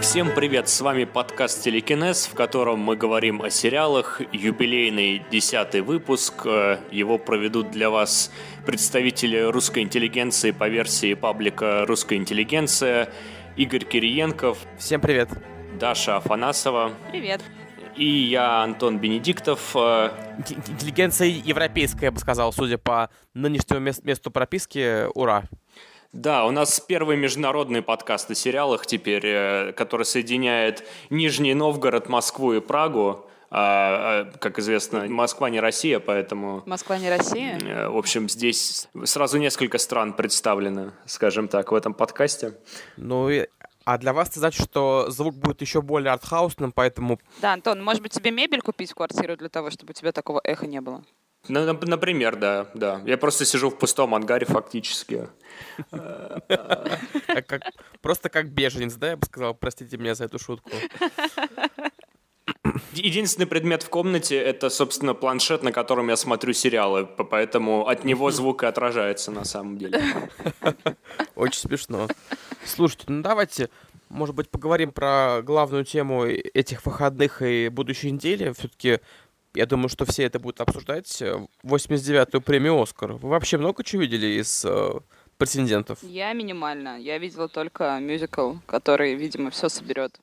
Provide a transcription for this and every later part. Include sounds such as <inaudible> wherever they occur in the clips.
Всем привет, с вами подкаст «Телекинез», в котором мы говорим о сериалах. Юбилейный десятый выпуск. Э, его проведут для вас представители русской интеллигенции по версии паблика «Русская интеллигенция» Игорь Кириенков. Всем привет. Даша Афанасова. Привет. И я, Антон Бенедиктов. Э, интеллигенция европейская, я бы сказал, судя по нынешнему месту прописки. Ура! Да, у нас первый международный подкаст о сериалах теперь, э, который соединяет Нижний Новгород, Москву и Прагу. А, а, как известно, Москва не Россия, поэтому... Москва не Россия? Э, в общем, здесь сразу несколько стран представлено, скажем так, в этом подкасте. Ну, а для вас это значит, что звук будет еще более артхаусным, поэтому... Да, Антон, может быть, тебе мебель купить в квартиру для того, чтобы у тебя такого эха не было? Например, да, да. Я просто сижу в пустом ангаре фактически. <laughs> Просто как беженец, да, я бы сказал, простите меня за эту шутку. <laughs> Единственный предмет в комнате — это, собственно, планшет, на котором я смотрю сериалы, поэтому от него <laughs> звук и отражается на самом деле. Очень смешно. Слушайте, ну давайте, может быть, поговорим про главную тему этих выходных и будущей недели. Все-таки я думаю, что все это будут обсуждать. 89-ю премию «Оскар». Вы вообще много чего видели из э, претендентов? Я минимально. Я видела только мюзикл, который, видимо, все соберет.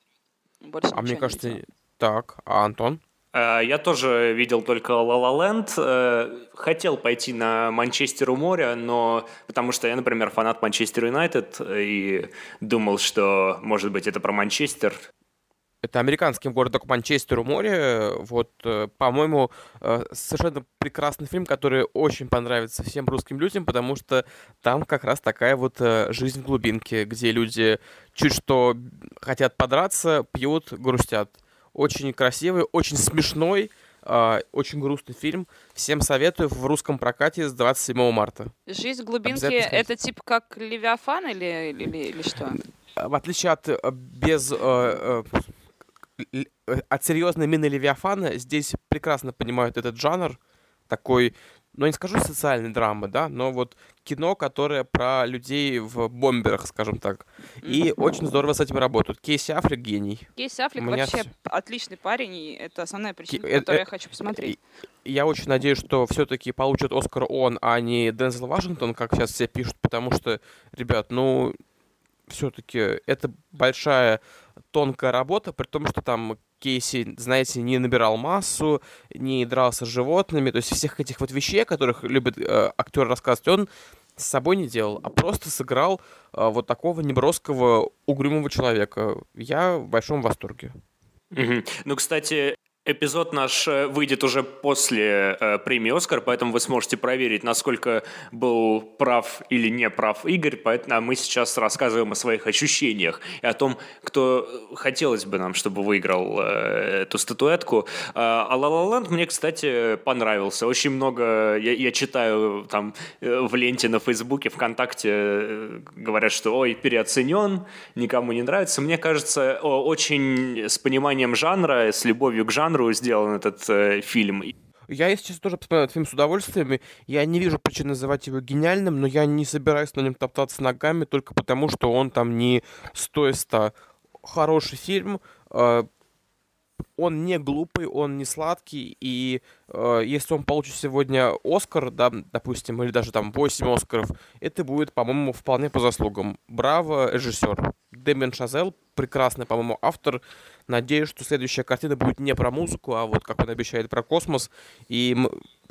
Больше а мне кажется, так. А Антон? Э, я тоже видел только La Land. Э, хотел пойти на Манчестер у моря, но потому что я, например, фанат Манчестер Юнайтед и думал, что, может быть, это про Манчестер. Это американский город к Манчестеру море. Вот, э, по-моему, совершенно прекрасный фильм, который очень понравится всем русским людям, потому что там как раз такая вот жизнь в глубинке, где люди чуть что хотят подраться, пьют, грустят. Очень красивый, очень смешной, очень грустный фильм. Всем советую в русском прокате с 27 марта. Жизнь в глубинке — это типа как Левиафан или, или, или что? В отличие от без Э, от серьезной мины Левиафана здесь прекрасно понимают этот жанр, такой, ну, не скажу социальной драмы, да, но вот кино, которое про людей в бомберах, скажем так. И очень здорово с этим работают. Кейси Аффлек гений. Кейси Аффлек Меня вообще отличный парень, и это основная причина, по которой э, я хочу посмотреть. Я очень надеюсь, что все-таки получит Оскар он, а не Дензел Вашингтон, как сейчас все пишут, потому что, ребят, ну, все-таки это большая тонкая работа, при том, что там Кейси, знаете, не набирал массу, не дрался с животными, то есть всех этих вот вещей, о которых любит э, актер рассказывать, он с собой не делал, а просто сыграл э, вот такого неброского, угрюмого человека. Я в большом восторге. Угу. Ну, кстати, Эпизод наш э, выйдет уже после э, премии «Оскар», поэтому вы сможете проверить, насколько был прав или не прав Игорь. Поэтому а мы сейчас рассказываем о своих ощущениях и о том, кто хотелось бы нам, чтобы выиграл э, эту статуэтку. А, а «Ла Ла Ленд» мне, кстати, понравился. Очень много я, я читаю там э, в ленте на Фейсбуке, ВКонтакте э, говорят, что «Ой, переоценен, никому не нравится». Мне кажется, очень с пониманием жанра, с любовью к жанру жанру сделан этот э, фильм. Я, если честно, тоже посмотрел этот фильм с удовольствием. Я не вижу причин называть его гениальным, но я не собираюсь на нем топтаться ногами только потому, что он там не 100 из 100. Хороший фильм, э, он не глупый, он не сладкий, и э, если он получит сегодня Оскар, да, допустим, или даже там 8 Оскаров, это будет, по-моему, вполне по заслугам. Браво, режиссер. Дэмиан Шазел, прекрасный, по-моему, автор. Надеюсь, что следующая картина будет не про музыку, а вот, как он обещает, про космос. И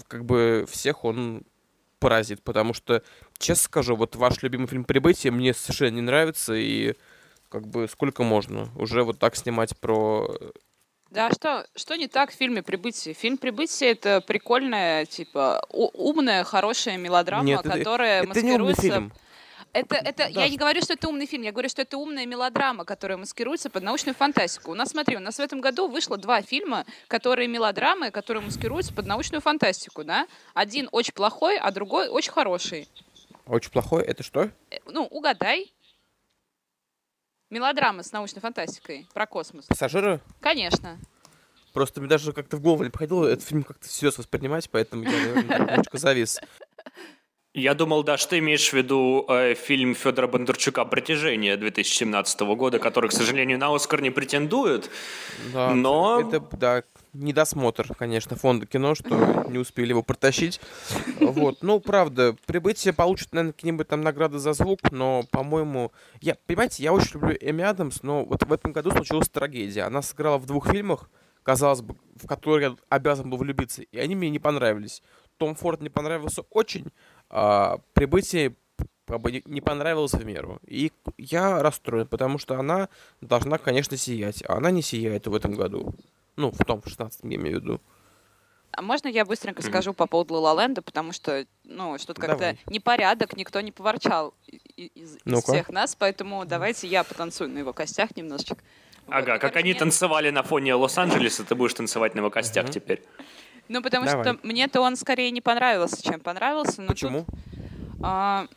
как бы всех он поразит, потому что, честно скажу, вот ваш любимый фильм «Прибытие» мне совершенно не нравится, и как бы сколько можно уже вот так снимать про да, что, что не так в фильме «Прибытие»? Фильм «Прибытие» — это прикольная, типа, умная, хорошая мелодрама, Нет, которая это, это маскируется... Не фильм. Это, это, да. Я не говорю, что это умный фильм, я говорю, что это умная мелодрама, которая маскируется под научную фантастику. У нас, смотри, у нас в этом году вышло два фильма, которые мелодрамы, которые маскируются под научную фантастику, да? Один очень плохой, а другой очень хороший. Очень плохой? Это что? Э, ну, угадай. Мелодрама с научной фантастикой про космос. Пассажиры? Конечно. Просто мне даже как-то в голову не приходило этот фильм как-то всерьез воспринимать, поэтому я, наверное, немножко завис. Я думал, да, что ты имеешь в виду э, фильм Федора Бондарчука «Притяжение» 2017 года, который, к сожалению, на Оскар не претендует. Да, но... Это, да, недосмотр, конечно, фонда кино, что не успели его протащить. Вот, ну, правда, прибытие получит, наверное, какие-нибудь там награды за звук, но, по-моему, я, понимаете, я очень люблю Эми Адамс, но вот в этом году случилась трагедия. Она сыграла в двух фильмах, казалось бы, в которые я обязан был влюбиться, и они мне не понравились. Том Форд не понравился очень, а прибытие как бы не понравилось в меру. И я расстроен, потому что она должна, конечно, сиять. А она не сияет в этом году. Ну, в том, в 16 я имею в виду. А можно я быстренько mm. скажу по поводу Лаленда, потому что, ну, что-то как-то непорядок, никто не поворчал из, из всех нас, поэтому давайте я потанцую на его костях немножечко. Ага, вот, как они мне... танцевали на фоне Лос-Анджелеса, ты будешь танцевать на его костях mm-hmm. теперь. Ну, потому Давай. что мне-то он скорее не понравился, чем понравился. Но Почему? Тут, а,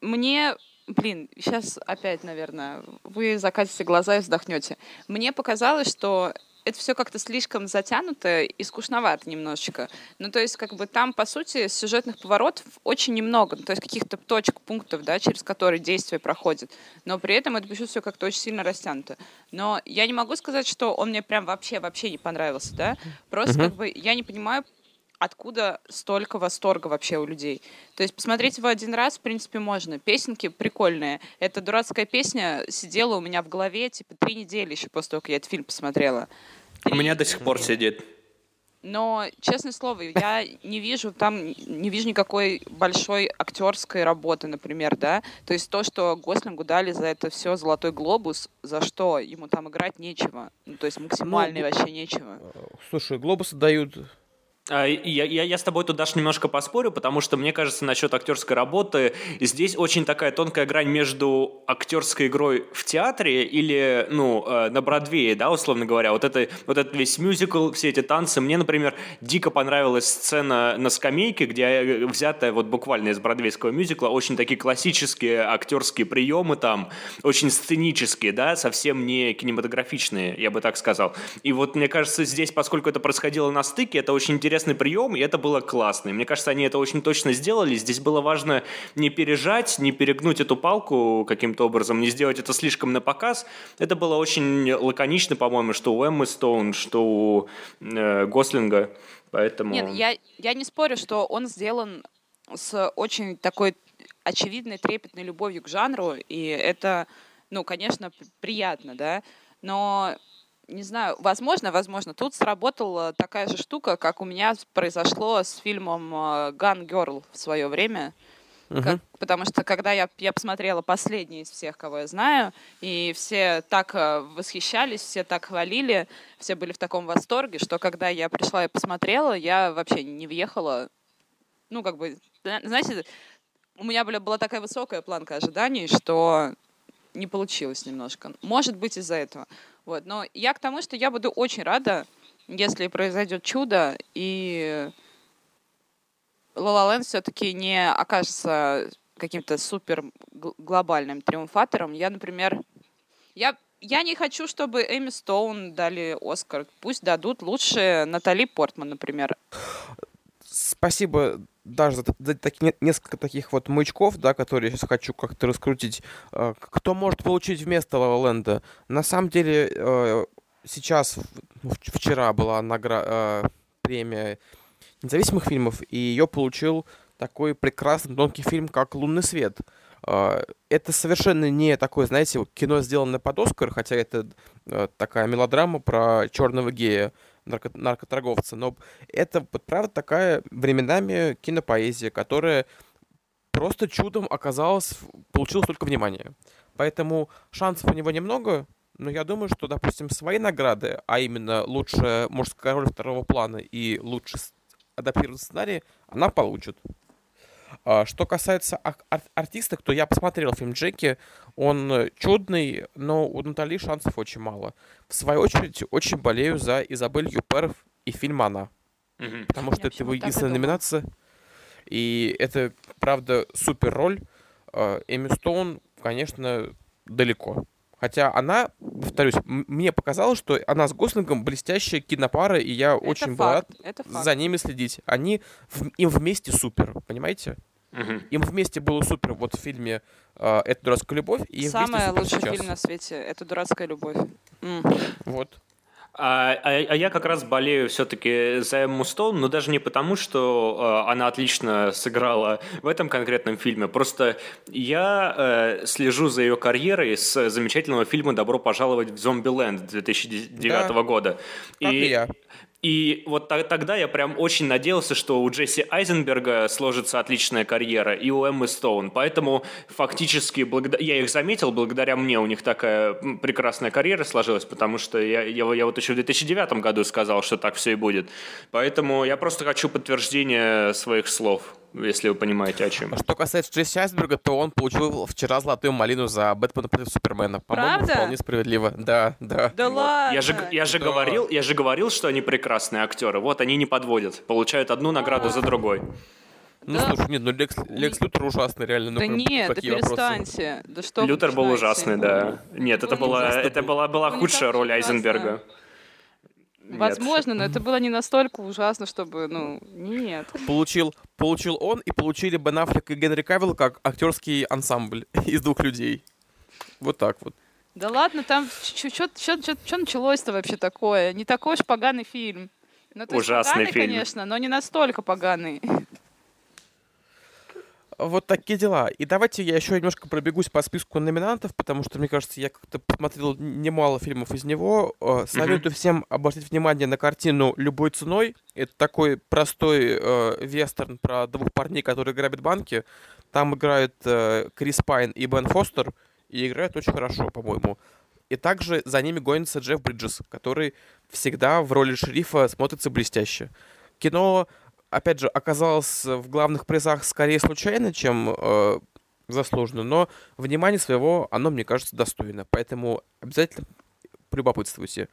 мне Блин, сейчас опять, наверное, вы закатите глаза и вздохнете. Мне показалось, что это все как-то слишком затянуто и скучновато немножечко. Ну, то есть, как бы там, по сути, сюжетных поворотов очень немного, ну, то есть каких-то точек, пунктов, да, через которые действие проходит. Но при этом это все как-то очень сильно растянуто. Но я не могу сказать, что он мне прям вообще-вообще не понравился, да. Просто uh-huh. как бы я не понимаю, откуда столько восторга вообще у людей. То есть посмотреть его один раз, в принципе, можно. Песенки прикольные. Эта дурацкая песня сидела у меня в голове, типа, три недели еще после того, как я этот фильм посмотрела. Три... У меня до сих пор сидит. Но, честное слово, я не вижу там, не вижу никакой большой актерской работы, например, да. То есть то, что Гослингу дали за это все золотой глобус, за что ему там играть нечего. Ну, то есть максимально ну, вообще нечего. Слушай, глобусы дают а, я, я, я с тобой тут даже немножко поспорю, потому что мне кажется, насчет актерской работы здесь очень такая тонкая грань между актерской игрой в театре или, ну, э, на Бродвее, да, условно говоря. Вот, это, вот этот весь мюзикл, все эти танцы. Мне, например, дико понравилась сцена на скамейке, где взятая вот буквально из бродвейского мюзикла, очень такие классические актерские приемы там, очень сценические, да, совсем не кинематографичные, я бы так сказал. И вот мне кажется, здесь, поскольку это происходило на стыке, это очень интересно интересный прием, и это было классно. И мне кажется, они это очень точно сделали. Здесь было важно не пережать, не перегнуть эту палку каким-то образом, не сделать это слишком на показ. Это было очень лаконично, по-моему, что у Эммы Стоун, что у э, Гослинга. Поэтому... Нет, я, я не спорю, что он сделан с очень такой очевидной трепетной любовью к жанру, и это, ну, конечно, приятно, да, но не знаю, возможно, возможно, тут сработала такая же штука, как у меня произошло с фильмом э, Gun Girl в свое время. Как, потому что когда я, я посмотрела последний из всех, кого я знаю, и все так э, восхищались, все так хвалили, все были в таком восторге, что когда я пришла и посмотрела, я вообще не въехала. Ну, как бы, знаете, у меня была, была такая высокая планка ожиданий, что не получилось немножко. Может быть, из-за этого. Вот. Но я к тому, что я буду очень рада, если произойдет чудо, и Лолаленд все-таки не окажется каким-то супер глобальным триумфатором. Я, например, я, я не хочу, чтобы Эми Стоун дали Оскар. Пусть дадут лучше Натали Портман, например. Спасибо даже за, за таки, несколько таких вот маячков, да, которые я сейчас хочу как-то раскрутить. Э, кто может получить вместо Ла На самом деле, э, сейчас, ну, вчера была награ... Э, премия независимых фильмов, и ее получил такой прекрасный тонкий фильм, как «Лунный свет». Это совершенно не такое, знаете, кино, сделанное под Оскар, хотя это такая мелодрама про черного гея нарко наркоторговца. Но это, вот, правда, такая временами кинопоэзия, которая просто чудом оказалась, получила столько внимания. Поэтому шансов у него немного, но я думаю, что, допустим, свои награды, а именно лучшая мужская роль второго плана и лучший адаптированный сценарий, она получит. А, что касается ар- артисток, то я посмотрел фильм Джеки. Он чудный, но у Натали шансов очень мало. В свою очередь, очень болею за Изабель Юпер и фильм «Она». Угу. Потому что я это его единственная номинация. И это, правда, супер роль. А, Эми Стоун, конечно, далеко. Хотя она, повторюсь, мне показалось, что она с Гослингом блестящая кинопара, и я это очень факт, был рад за ними следить. Они им вместе супер, понимаете? Угу. Им вместе было супер вот в фильме э, «Это дурацкая любовь». И Самый лучший сейчас. фильм на свете «Это дурацкая любовь». Mm. Вот. А, а, а я как раз болею все-таки за Эмму Стоун, но даже не потому, что э, она отлично сыграла в этом конкретном фильме. Просто я э, слежу за ее карьерой с замечательного фильма «Добро пожаловать в Зомбиленд» 2009 да. года. Как и, и я. И вот тогда я прям очень надеялся, что у Джесси Айзенберга сложится отличная карьера, и у Эммы Стоун. Поэтому фактически я их заметил, благодаря мне у них такая прекрасная карьера сложилась, потому что я, я, я вот еще в 2009 году сказал, что так все и будет. Поэтому я просто хочу подтверждения своих слов если вы понимаете, о чем. Что касается Джесси Айсберга, то он получил вчера золотую малину за Бэтмена против Супермена. По-моему, вполне справедливо. Да, да. Да вот. ладно? Я же, я, же да. говорил, я же говорил, что они прекрасные актеры. Вот, они не подводят. Получают одну награду за другой. Ну, да. слушай, нет, ну Лекс, Лекс Лютер ужасный, реально. Ну, да нет, да перестаньте. Вопросы. Да что Лютер был ужасный, да. Нет, это, была, это была, была худшая роль Айзенберга. Возможно, но это было не настолько ужасно, чтобы, ну, нет. Получил, получил он и получили Бен Аффлек и Генри Кавилл как актерский ансамбль из двух людей. Вот так вот. Да ладно, там что началось-то вообще такое? Не такой уж поганый фильм. Ну, то Ужасный поганый, фильм. конечно, но не настолько поганый. Вот такие дела. И давайте я еще немножко пробегусь по списку номинантов, потому что, мне кажется, я как-то посмотрел немало фильмов из него. Э, советую mm-hmm. всем обратить внимание на картину «Любой ценой». Это такой простой э, вестерн про двух парней, которые грабят банки. Там играют э, Крис Пайн и Бен Фостер, и играют очень хорошо, по-моему. И также за ними гонится Джефф Бриджес, который всегда в роли шерифа смотрится блестяще. Кино опять же, оказалось в главных призах скорее случайно, чем э, заслуженно, но внимание своего оно, мне кажется, достойно. Поэтому обязательно прелюбопытствуйте.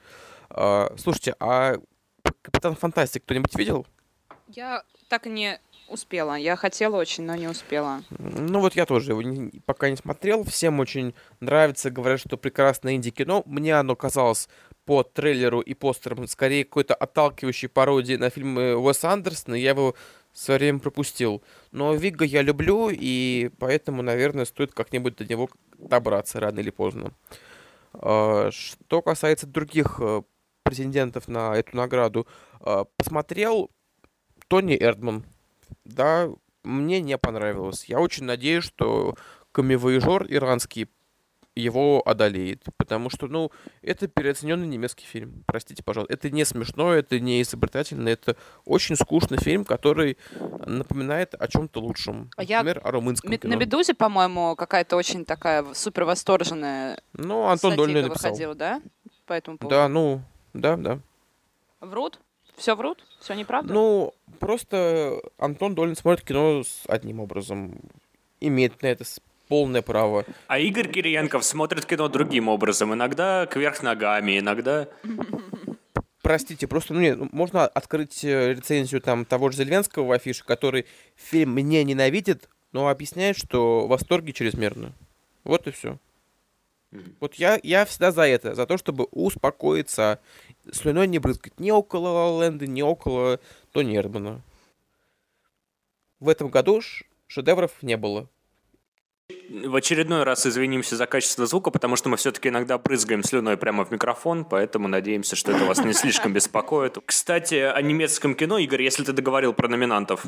Э, слушайте, а Капитан Фантастик кто-нибудь видел? Я так и не успела. Я хотела очень, но не успела. Ну вот я тоже его не, пока не смотрел. Всем очень нравится, говорят, что прекрасное инди-кино. Мне оно казалось по трейлеру и постерам скорее какой-то отталкивающей пародии на фильмы Уэса Андерсона, я его в свое время пропустил. Но Вигга я люблю, и поэтому, наверное, стоит как-нибудь до него добраться рано или поздно. А, что касается других э, претендентов на эту награду, а, посмотрел Тони Эрдман. Да, мне не понравилось. Я очень надеюсь, что камевоежор иранский его одолеет. Потому что, ну, это переоцененный немецкий фильм. Простите, пожалуйста. Это не смешно, это не изобретательно, это очень скучный фильм, который напоминает о чем-то лучшем. А Например, я... о румынском кино. На «Медузе», по-моему, какая-то очень такая супер восторженная Ну, Антон Дольный написал. выходил, да? По этому поводу. Да, ну, да, да. Врут? Все врут? Все неправда? Ну, просто Антон Долин смотрит кино с одним образом. Имеет на это полное право. А Игорь Кириенков смотрит кино другим образом. Иногда кверх ногами, иногда... Простите, просто ну, нет, ну, можно открыть э, рецензию там того же Зеленского в афише, который фильм мне ненавидит, но объясняет, что восторги чрезмерно. Вот и все. Вот я, я всегда за это, за то, чтобы успокоиться, слюной не брызгать ни около Ленда, ни около Тони Эрдмана. В этом году шедевров не было в очередной раз извинимся за качество звука, потому что мы все-таки иногда брызгаем слюной прямо в микрофон, поэтому надеемся, что это вас не слишком беспокоит. Кстати, о немецком кино, Игорь, если ты договорил про номинантов,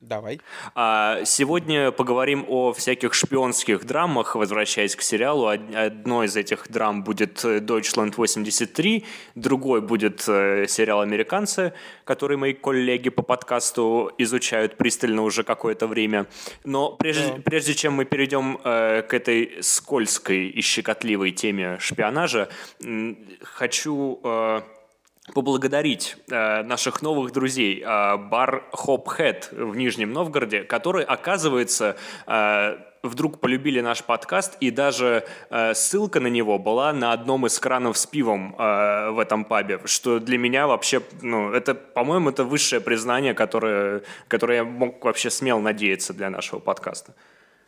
Давай. А, сегодня поговорим о всяких шпионских драмах, возвращаясь к сериалу. Одной из этих драм будет Deutschland 83, другой будет э, сериал «Американцы», который мои коллеги по подкасту изучают пристально уже какое-то время. Но прежде, да. прежде чем мы перейдем э, к этой скользкой и щекотливой теме шпионажа, хочу... Э, поблагодарить э, наших новых друзей, э, бар Hophead в Нижнем Новгороде, которые, оказывается, э, вдруг полюбили наш подкаст, и даже э, ссылка на него была на одном из кранов с пивом э, в этом пабе, что для меня вообще, ну, это, по-моему, это высшее признание, которое, которое я мог вообще смело надеяться для нашего подкаста.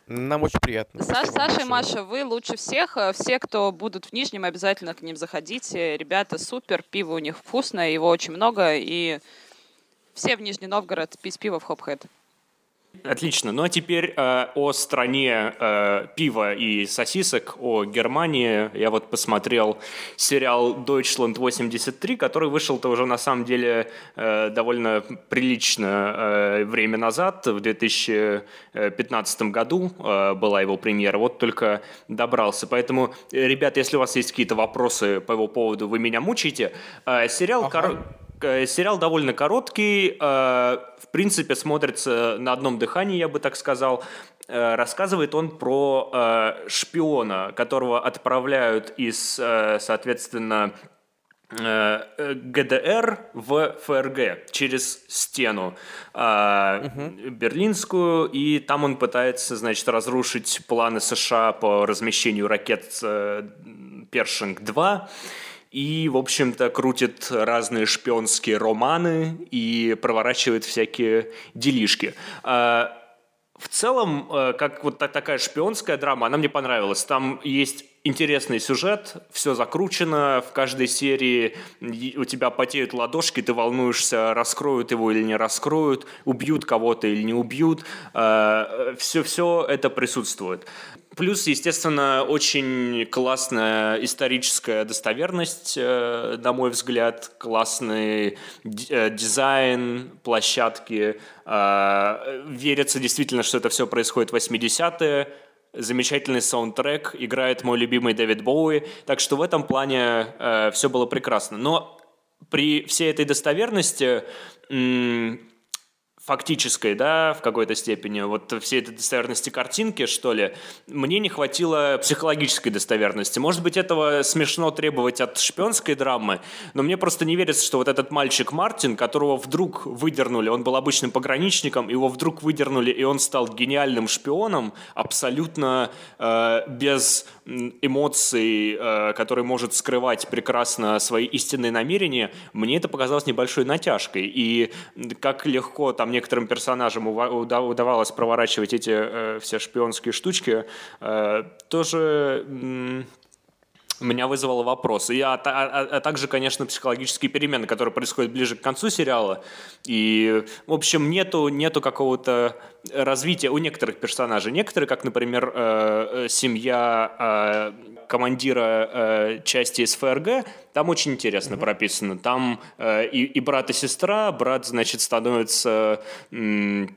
Нам очень приятно. Саш, Саша и Маша, вы лучше всех. Все, кто будут в Нижнем, обязательно к ним заходите. Ребята супер, пиво у них вкусное, его очень много. И все в Нижний Новгород пить пиво в Хопхэт. Отлично. Ну а теперь э, о стране э, пива и сосисок, о Германии. Я вот посмотрел сериал Deutschland 83, который вышел-то уже на самом деле э, довольно прилично э, время назад, в 2015 году э, была его премьера. Вот только добрался. Поэтому, ребят, если у вас есть какие-то вопросы по его поводу, вы меня мучаете. Э, сериал... Ага. Кор сериал довольно короткий, э, в принципе, смотрится на одном дыхании, я бы так сказал. Э, рассказывает он про шпиона, которого отправляют из, соответственно, ГДР в ФРГ через стену угу. берлинскую, и там он пытается, значит, разрушить планы США по размещению ракет Першинг-2 и, в общем-то, крутит разные шпионские романы и проворачивает всякие делишки. А, в целом, э, как вот такая шпионская драма, она мне понравилась. Там есть интересный сюжет, все закручено, в каждой серии у тебя потеют ладошки, ты волнуешься, раскроют его или не раскроют, убьют кого-то или не убьют. Все-все э, это присутствует. Плюс, естественно, очень классная историческая достоверность, э, на мой взгляд, классный э, дизайн, площадки. Верится действительно, что это все происходит в 80-е. Замечательный саундтрек, играет мой любимый Дэвид Боуи. Так что в этом плане все было прекрасно. Но при всей этой достоверности фактической, да, в какой-то степени, вот всей этой достоверности картинки, что ли, мне не хватило психологической достоверности. Может быть, этого смешно требовать от шпионской драмы, но мне просто не верится, что вот этот мальчик Мартин, которого вдруг выдернули, он был обычным пограничником, его вдруг выдернули, и он стал гениальным шпионом, абсолютно э, без эмоций, э, который может скрывать прекрасно свои истинные намерения, мне это показалось небольшой натяжкой. И как легко там некоторым персонажам удавалось проворачивать эти э, все шпионские штучки, э, тоже меня вызвало вопрос. И, а, а, а также, конечно, психологические перемены, которые происходят ближе к концу сериала. И, в общем, нету, нету какого-то развития у некоторых персонажей. Некоторые, как, например, э, э семья э, командира э, части из ФРГ, там очень интересно mm-hmm. прописано. Там э, и, и брат, и сестра. Брат, значит, становится... Э,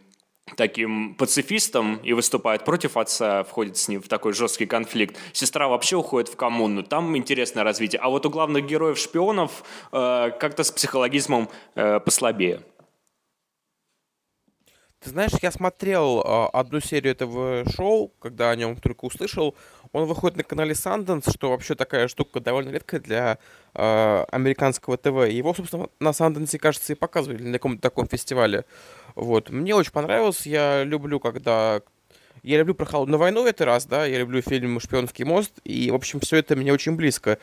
таким пацифистом и выступает против отца, входит с ним в такой жесткий конфликт. Сестра вообще уходит в коммуну. Там интересное развитие. А вот у главных героев-шпионов э, как-то с психологизмом э, послабее. Ты знаешь, я смотрел э, одну серию этого шоу, когда о нем только услышал. Он выходит на канале Sundance, что вообще такая штука довольно редкая для э, американского ТВ. Его, собственно, на Sundance, кажется, и показывали на каком-то таком фестивале. Вот. Мне очень понравилось. Я люблю, когда... Я люблю про холодную войну это раз, да, я люблю фильм «Шпионский мост», и, в общем, все это мне очень близко.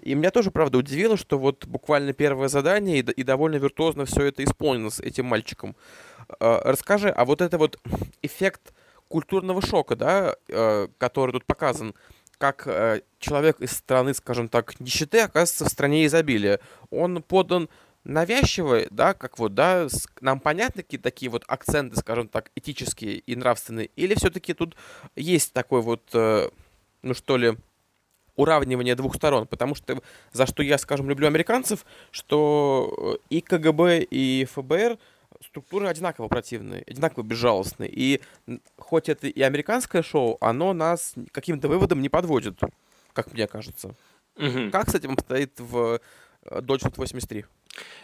И меня тоже, правда, удивило, что вот буквально первое задание, и, и довольно виртуозно все это исполнено с этим мальчиком. Э, расскажи, а вот это вот эффект культурного шока, да, э, который тут показан, как э, человек из страны, скажем так, нищеты оказывается в стране изобилия. Он подан навязчивые, да, как вот, да, нам понятны какие такие вот акценты, скажем так, этические и нравственные, или все-таки тут есть такой вот, э, ну что ли, уравнивание двух сторон, потому что за что я, скажем, люблю американцев, что и КГБ, и ФБР структуры одинаково противные, одинаково безжалостные. И хоть это и американское шоу, оно нас каким-то выводом не подводит, как мне кажется. Угу. Как с этим обстоит в Dodge 83?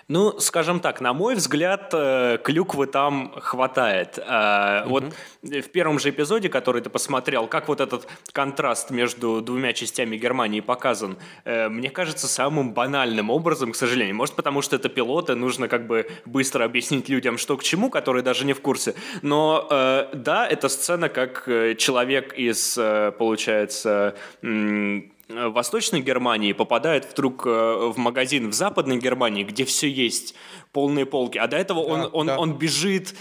Ну, скажем так, на мой взгляд, э, клюквы там хватает. Mm-hmm. Вот в первом же эпизоде, который ты посмотрел, как вот этот контраст между двумя частями Германии показан, э, мне кажется, самым банальным образом, к сожалению. Может, потому что это пилоты, нужно как бы быстро объяснить людям, что к чему, которые даже не в курсе. Но да, эта сцена, как человек из, получается, в Восточной Германии попадает вдруг э, в магазин в Западной Германии, где все есть, полные полки, а до этого да, он, он, да. он бежит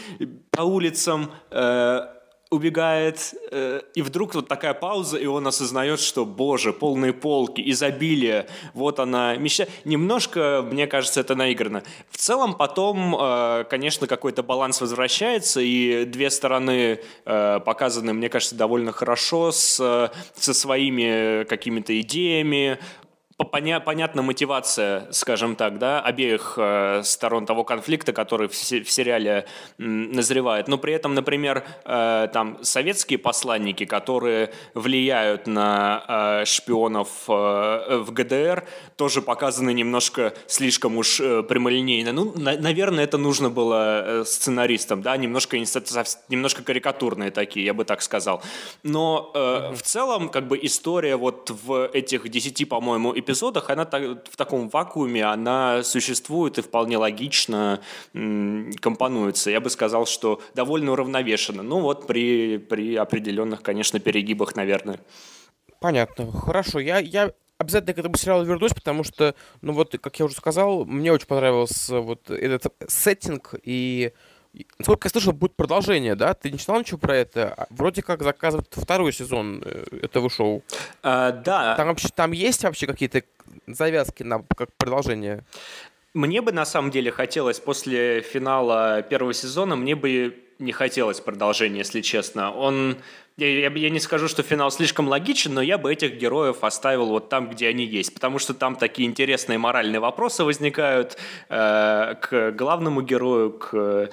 по улицам, э, убегает, э, и вдруг вот такая пауза, и он осознает, что, боже, полные полки, изобилие, вот она мечта. Немножко, мне кажется, это наиграно. В целом потом, э, конечно, какой-то баланс возвращается, и две стороны э, показаны, мне кажется, довольно хорошо, с, со своими какими-то идеями, поня понятна мотивация, скажем так, да, обеих э, сторон того конфликта, который в, в сериале э, назревает. Но при этом, например, э, там советские посланники, которые влияют на э, шпионов э, в ГДР, тоже показаны немножко слишком уж э, прямолинейно. Ну, на, наверное, это нужно было э, сценаристам, да, немножко, немножко карикатурные такие, я бы так сказал. Но э, mm-hmm. в целом, как бы история вот в этих десяти, по-моему, эпизодах эпизодах, она в таком вакууме, она существует и вполне логично компонуется. Я бы сказал, что довольно уравновешенно. Ну вот при, при определенных, конечно, перегибах, наверное. Понятно. Хорошо. Я, я обязательно к этому сериалу вернусь, потому что, ну вот, как я уже сказал, мне очень понравился вот этот сеттинг и Насколько я слышал, будет продолжение, да? Ты не читал ничего про это? А, вроде как заказывают второй сезон э, этого шоу. А, да. Там, вообще, там есть вообще какие-то завязки на как продолжение? Мне бы на самом деле хотелось после финала первого сезона, мне бы не хотелось продолжения, если честно. Он я, я, я не скажу, что финал слишком логичен, но я бы этих героев оставил вот там, где они есть, потому что там такие интересные моральные вопросы возникают э, к главному герою, к э,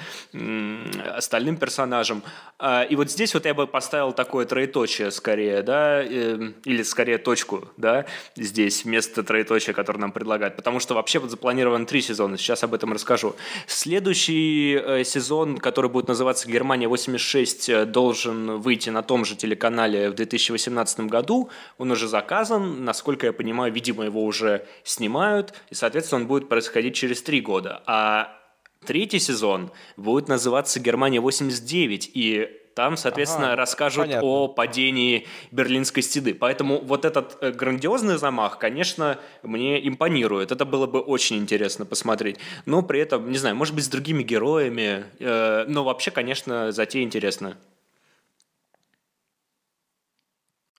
остальным персонажам. Э, и вот здесь вот я бы поставил такое троеточие скорее, да, э, или скорее точку, да, здесь вместо троеточия, которое нам предлагают, потому что вообще вот запланировано три сезона, сейчас об этом расскажу. Следующий э, сезон, который будет называться «Германия 86», э, должен выйти на том же телеканале в 2018 году. Он уже заказан, насколько я понимаю, видимо, его уже снимают, и, соответственно, он будет происходить через три года. А третий сезон будет называться «Германия 89», и там, соответственно, ага, расскажут понятно. о падении Берлинской стены. Поэтому вот этот э, грандиозный замах, конечно, мне импонирует. Это было бы очень интересно посмотреть. Но при этом, не знаю, может быть, с другими героями. Э, но вообще, конечно, затея интересная.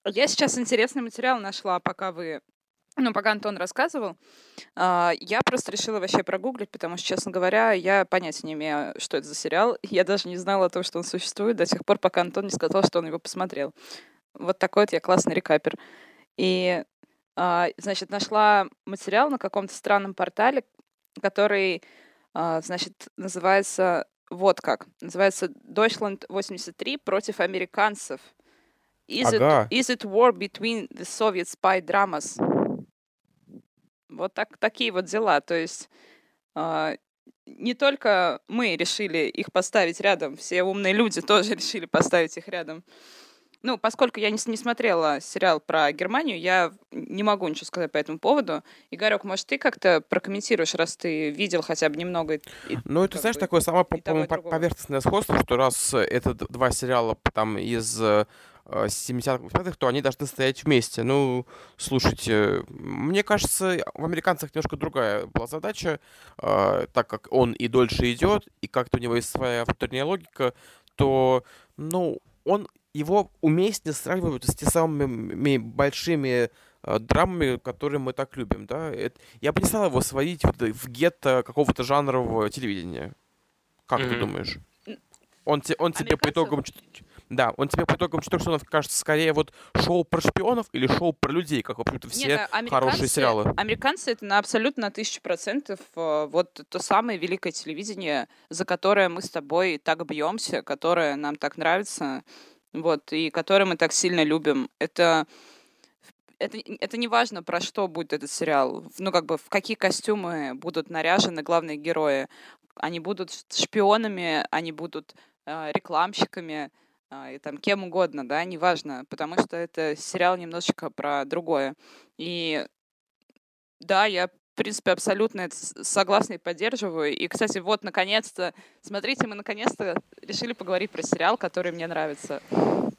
Я сейчас интересный материал нашла, пока вы ну, пока Антон рассказывал, а, я просто решила вообще прогуглить, потому что, честно говоря, я понятия не имею, что это за сериал. <laughs> Я даже не знала о том, что он существует до тех пор, пока Антон не сказал, что он его посмотрел. Вот такой вот я классный рекапер. И, а, значит, нашла материал на каком-то странном портале, который, а, значит, называется вот как. Называется Deutschland 83 против американцев — Is, ага. it, is it war between the Soviet spy dramas? Вот так, такие вот дела. То есть э, не только мы решили их поставить рядом, все умные люди <laughs> тоже решили поставить их рядом. Ну, поскольку я не, не смотрела сериал про Германию, я не могу ничего сказать по этому поводу. Игорек, может, ты как-то прокомментируешь, раз ты видел хотя бы немного? И, ну, это, знаешь, бы, такое самое, по-моему, поверхностное сходство, что раз это два сериала там из 70-х, э, то они должны стоять вместе. Ну, слушайте, мне кажется, в американцах немножко другая была задача, э, так как он и дольше идет, и как-то у него есть своя внутренняя логика, то, ну, он его уместнее сравнивают с теми самыми большими э, драмами, которые мы так любим, да. Это, я бы не стал его сводить в, в гетто какого-то жанрового телевидения. Как mm-hmm. ты думаешь? Он, те, он тебе по итогам да, он тебе по итогам четырех сезонов кажется скорее вот шоу про шпионов или шоу про людей, как, в общем-то, все Нет, хорошие сериалы. Американцы — это на абсолютно на тысячу процентов э, вот то самое великое телевидение, за которое мы с тобой так бьемся, которое нам так нравится, вот, и которое мы так сильно любим. Это это, это не важно, про что будет этот сериал. Ну, как бы, в какие костюмы будут наряжены главные герои. Они будут шпионами, они будут э, рекламщиками, и там кем угодно, да, неважно, потому что это сериал немножечко про другое. И да, я, в принципе, абсолютно это согласна и поддерживаю. И, кстати, вот, наконец-то, смотрите, мы наконец-то решили поговорить про сериал, который мне нравится.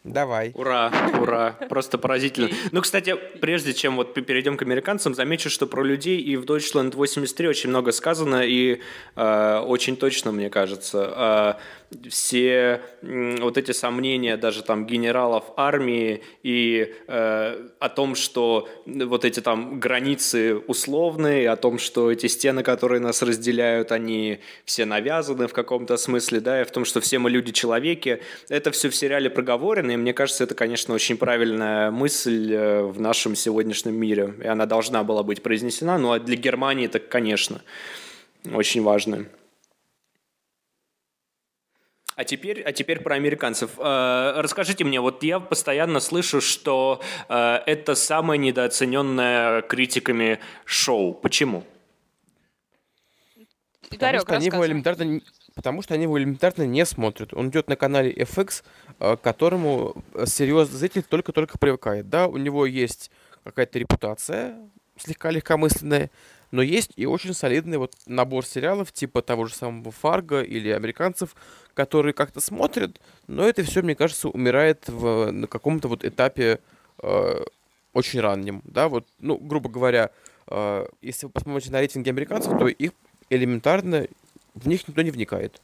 Давай. Ура, ура, <laughs> просто поразительно. Ну, кстати, прежде чем вот перейдем к американцам, замечу, что про людей и в Deutschland 83 очень много сказано и э, очень точно, мне кажется. Э, все вот эти сомнения даже там генералов армии и э, о том, что вот эти там границы условные, о том, что эти стены, которые нас разделяют, они все навязаны в каком-то смысле, да, и в том, что все мы люди-человеки, это все в сериале проговорено, и мне кажется, это, конечно, очень правильная мысль э, в нашем сегодняшнем мире, и она должна была быть произнесена, ну а для Германии это, конечно, очень важно. А теперь, а теперь про американцев. Э, расскажите мне, вот я постоянно слышу, что э, это самое недооцененное критиками шоу. Почему? Потому что они его элементарно потому что они его элементарно не смотрят. Он идет на канале FX, э, к которому серьезный зритель только-только привыкает. Да, у него есть какая-то репутация слегка легкомысленная, но есть и очень солидный вот набор сериалов типа того же самого Фарго или американцев, которые как-то смотрят, но это все, мне кажется, умирает в, на каком-то вот этапе э, очень раннем, да, вот, ну, грубо говоря, э, если вы посмотрите на рейтинги американцев, то их элементарно в них никто не вникает.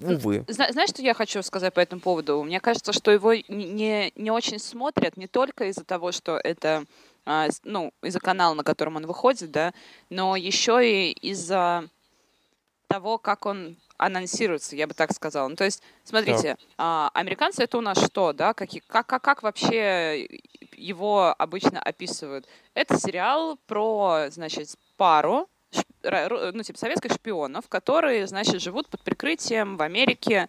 Увы. Знаешь, что я хочу сказать по этому поводу? Мне кажется, что его не, не очень смотрят не только из-за того, что это ну, из-за канала, на котором он выходит, да, но еще и из-за того, как он анонсируется, я бы так сказала. Ну, то есть, смотрите, а, американцы это у нас что, да? Как, как, как, как вообще его обычно описывают? Это сериал про, значит, пару, ну, типа советских шпионов, которые, значит, живут под прикрытием в Америке, а,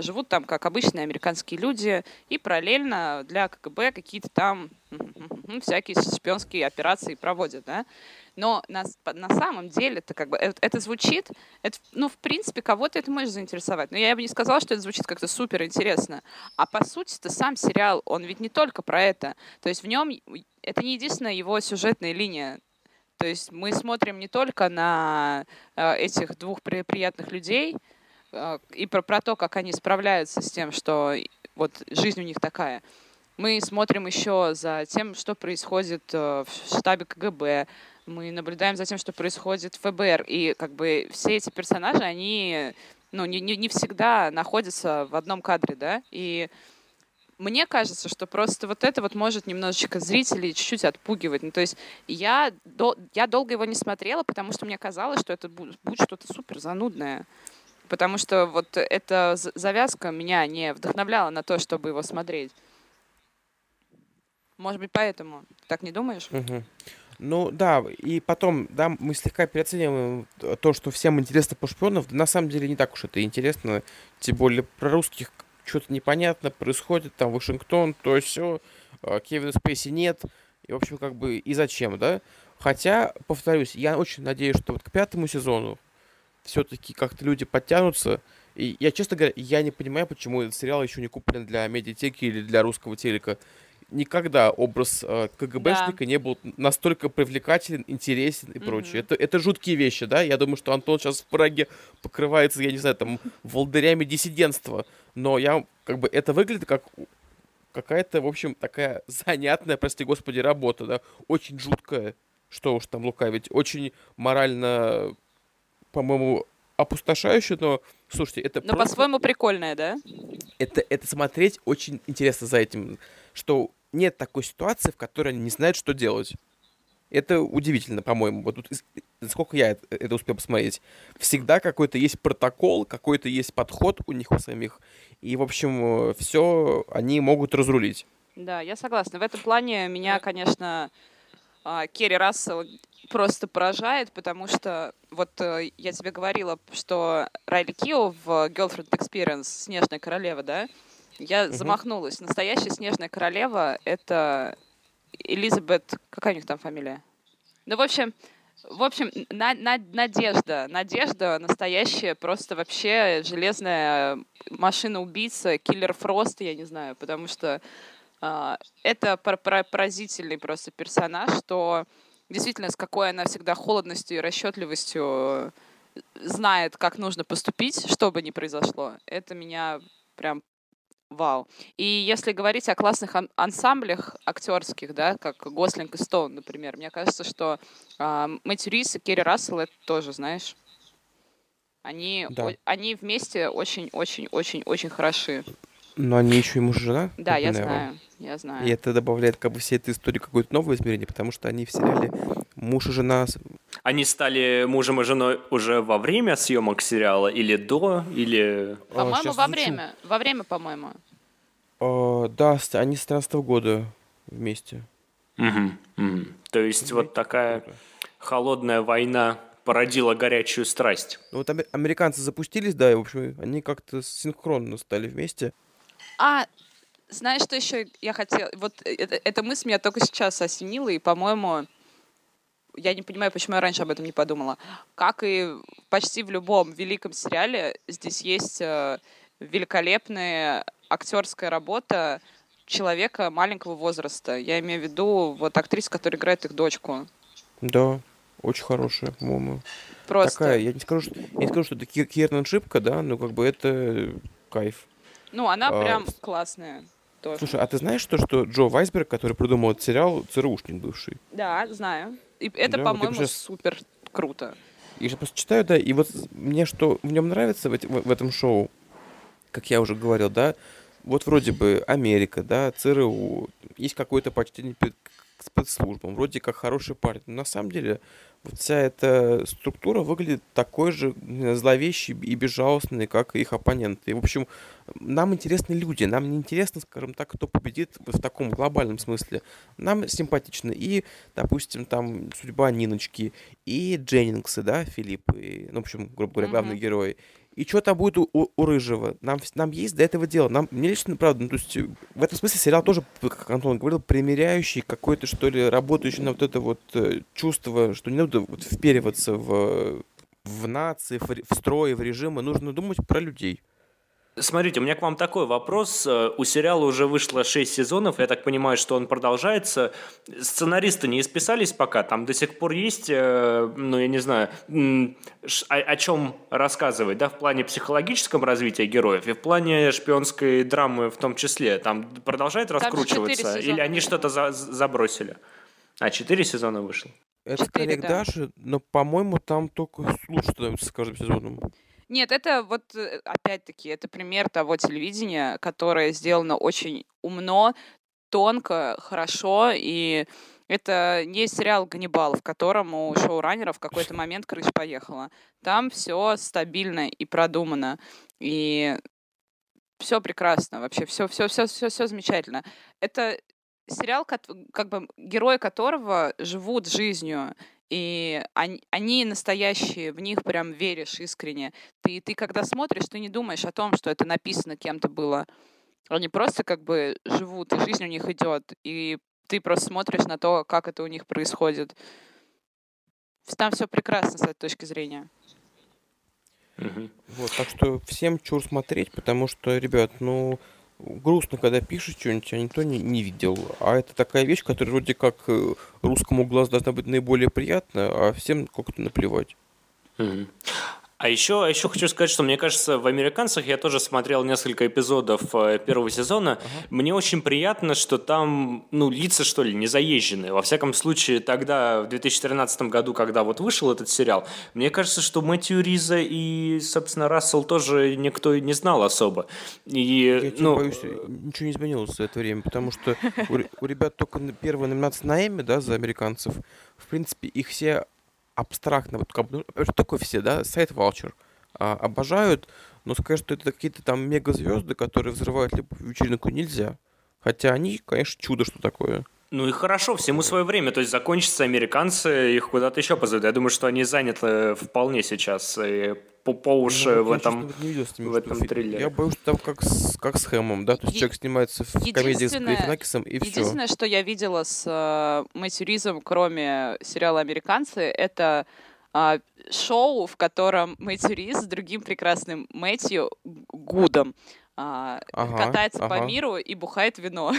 живут там как обычные американские люди, и параллельно для КГБ какие-то там <laughs> всякие шпионские операции проводят, да. Но на, на самом деле это как бы это, это звучит, это, ну, в принципе, кого-то это может заинтересовать. Но я бы не сказала, что это звучит как-то супер интересно. А по сути-то сам сериал, он ведь не только про это. То есть в нем это не единственная его сюжетная линия. То есть мы смотрим не только на э, этих двух при, приятных людей, а, и про, про то, как они справляются с тем, что вот жизнь у них такая. Мы смотрим еще за тем, что происходит э, в штабе КГБ, мы наблюдаем за тем, что происходит в ФБР. И как бы все эти персонажи, они ну, не, не, не всегда находятся в одном кадре, да, и мне кажется, что просто вот это вот может немножечко зрителей чуть-чуть отпугивать. Ну, то есть я, до, я долго его не смотрела, потому что мне казалось, что это будет, будет что-то супер занудное потому что вот эта завязка меня не вдохновляла на то, чтобы его смотреть. Может быть, поэтому. Так не думаешь? Угу. Ну да, и потом, да, мы слегка переоцениваем то, что всем интересно по шпионов. На самом деле не так уж это интересно. Тем более про русских что-то непонятно происходит, там Вашингтон, то все, а, Кевина Спейси нет. И, в общем, как бы, и зачем, да? Хотя, повторюсь, я очень надеюсь, что вот к пятому сезону все-таки как-то люди подтянутся. И я, честно говоря, я не понимаю, почему этот сериал еще не куплен для медиатеки или для русского телека. Никогда образ э, КГБшника да. не был настолько привлекателен, интересен и mm-hmm. прочее. Это, это жуткие вещи, да? Я думаю, что Антон сейчас в Праге покрывается, я не знаю, там, волдырями диссидентства. Но я, как бы, это выглядит как какая-то, в общем, такая занятная, прости господи, работа, да? Очень жуткая, что уж там лукавить, очень морально по-моему, опустошающе, но, слушайте, это Но просто... по-своему прикольное, да? Это, это смотреть очень интересно за этим, что нет такой ситуации, в которой они не знают, что делать. Это удивительно, по-моему. Вот тут, сколько я это, это успел посмотреть. Всегда какой-то есть протокол, какой-то есть подход у них у самих. И, в общем, все они могут разрулить. Да, я согласна. В этом плане меня, конечно, Керри Рассел просто поражает, потому что вот э, я тебе говорила, что Райли Кио в Girlfriend Experience «Снежная королева», да? Я замахнулась. Настоящая «Снежная королева» — это Элизабет... Какая у них там фамилия? Ну, в общем, в общем, на, на, Надежда. Надежда настоящая, просто вообще железная машина-убийца, киллер Фрост, я не знаю, потому что э, это поразительный просто персонаж, что действительно, с какой она всегда холодностью и расчетливостью э, знает, как нужно поступить, что бы ни произошло. Это меня прям вау. И если говорить о классных ансамблях актерских, да, как Гослинг и Стоун, например, мне кажется, что э, Мэтью Рис и Керри Рассел это тоже, знаешь, Они, да. о, они вместе очень-очень-очень-очень хороши. Но они еще и муж и жена? Да, я знаю, я знаю. И это добавляет как бы всей этой истории какое-то новое измерение, потому что они в сериале муж и жена... Они стали мужем и женой уже во время съемок сериала или до, или... По-моему, а, во время. Во время, по-моему. А, да, они с 13 года вместе. То есть вот такая холодная война породила горячую страсть. Ну, вот американцы запустились, да, и, в общем, они как-то синхронно стали вместе. А, знаешь, что еще я хотела? Вот это, эта мысль меня только сейчас осенила, и, по-моему, я не понимаю, почему я раньше об этом не подумала. Как и почти в любом великом сериале, здесь есть э, великолепная актерская работа человека маленького возраста. Я имею в виду вот актрису, которая играет их дочку. Да, очень хорошая, по-моему. Просто. Такая, я не скажу, что, я не скажу, что это Кирнан Шипка, да, но как бы это кайф. Ну, она а, прям классная. Тоже. Слушай, а ты знаешь то, что Джо Вайсберг, который придумал этот сериал, ЦРУшник бывший? Да, знаю. И это, да, по-моему, вот сейчас... супер круто. Я сейчас просто читаю, да, и вот мне что в нем нравится в, в этом шоу, как я уже говорил, да, вот вроде бы Америка, да, ЦРУ, есть какое-то почтение к спецслужбам, вроде как хороший парень. Но на самом деле вот вся эта структура выглядит такой же зловещей и безжалостной, как их оппоненты. И, в общем, нам интересны люди, нам не интересно, скажем так, кто победит в таком глобальном смысле. Нам симпатичны и, допустим, там судьба Ниночки, и Дженнингсы, да, Филипп, и, ну, в общем, грубо говоря, главный mm-hmm. герой, и что там будет у, у, у Рыжего. Нам, нам есть до этого дело. Нам, мне лично, правда, ну, то есть в этом смысле сериал тоже, как Антон говорил, примеряющий какой-то, что ли, работающий на вот это вот э, чувство, что не надо вот впериваться в, в нации, в, в строй, в режимы. Нужно думать про людей. Смотрите, у меня к вам такой вопрос. Э, у сериала уже вышло 6 сезонов, я так понимаю, что он продолжается. Сценаристы не исписались пока, там до сих пор есть, э, ну, я не знаю, о, о чем рассказывать, да, в плане психологическом развития героев и в плане шпионской драмы в том числе. Там продолжает там раскручиваться или они что-то за, забросили? А, 4 сезона вышло? Это 4, коллег да. Даши, но, по-моему, там только лучше становится с каждым сезоном. Нет, это вот, э, опять-таки, это пример того телевидения, которое сделано очень умно, тонко, хорошо, и это не сериал «Ганнибал», в котором у шоураннера в какой-то момент крыша поехала. Там все стабильно и продумано. И все прекрасно, вообще все, все, все, все, все замечательно. Это сериал, как, как бы герои которого живут жизнью и они, они настоящие, в них прям веришь искренне. Ты, ты когда смотришь, ты не думаешь о том, что это написано кем-то было. Они просто как бы живут, и жизнь у них идет. И ты просто смотришь на то, как это у них происходит. Там все прекрасно с этой точки зрения. Угу. Вот, так что всем чур смотреть, потому что, ребят, ну, грустно, когда пишешь что-нибудь, а никто не, не видел. А это такая вещь, которая вроде как э, русскому глазу должна быть наиболее приятна, а всем как-то наплевать. Mm-hmm. А еще, а еще хочу сказать, что мне кажется, в «Американцах» я тоже смотрел несколько эпизодов э, первого сезона. Ага. Мне очень приятно, что там, ну, лица, что ли, не заезженные. Во всяком случае, тогда, в 2013 году, когда вот вышел этот сериал, мне кажется, что Мэтью Риза и, собственно, Рассел тоже никто не знал особо. И, я ну... боюсь, ничего не изменилось за это время, потому что у, у ребят только первая номинация на Эмми, да, за американцев. В принципе, их все абстрактно, вот как, ну, что такое все, да, сайт Vulture, а, обожают, но сказать, что это какие-то там мегазвезды, которые взрывают любую вечеринку, нельзя. Хотя они, конечно, чудо, что такое. Ну и хорошо, всему свое время. То есть закончатся американцы, их куда-то еще позовут. Я думаю, что они заняты вполне сейчас. И по, по уши ну, в этом, не видел с ними, в этом триллере. Я боюсь, что там как с, как с Хэмом, да? То есть Е- человек снимается в комедии с Галифинакисом и все. Единственное, что я видела с э, Мэтью Ризом, кроме сериала «Американцы», это э, шоу, в котором Мэтью Риз с другим прекрасным Мэтью Гудом а, ага, катается ага. по миру и бухает вино.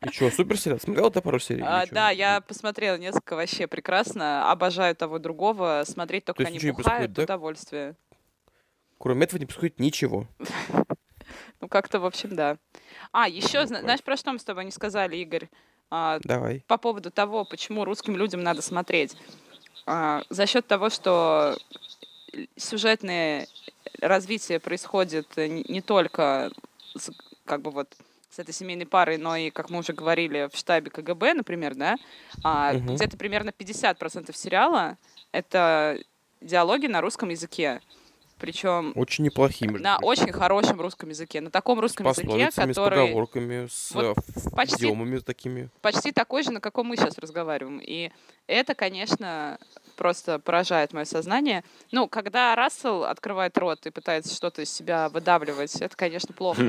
И что, супер сериал? Смотрел ты пару серий? А, да, я посмотрела несколько вообще прекрасно. Обожаю того другого. Смотреть только То они бухают, да? удовольствие. Кроме этого не происходит ничего. <laughs> Ну, как-то, в общем, да. А, еще, знаешь, про что мы с тобой не сказали, Игорь? А, Давай. По поводу того, почему русским людям надо смотреть. А, за счет того, что сюжетное развитие происходит не только как бы вот с этой семейной парой, но и, как мы уже говорили, в штабе КГБ, например, да, а, угу. где-то примерно 50% сериала — это диалоги на русском языке. Причем очень неплохими. На очень хорошем русском языке, на таком русском с языке, который... с поговорками, с вот почти, идиомами такими. Почти такой же, на каком мы сейчас разговариваем. И это, конечно, просто поражает мое сознание. Ну, когда Рассел открывает рот и пытается что-то из себя выдавливать, это, конечно, плохо.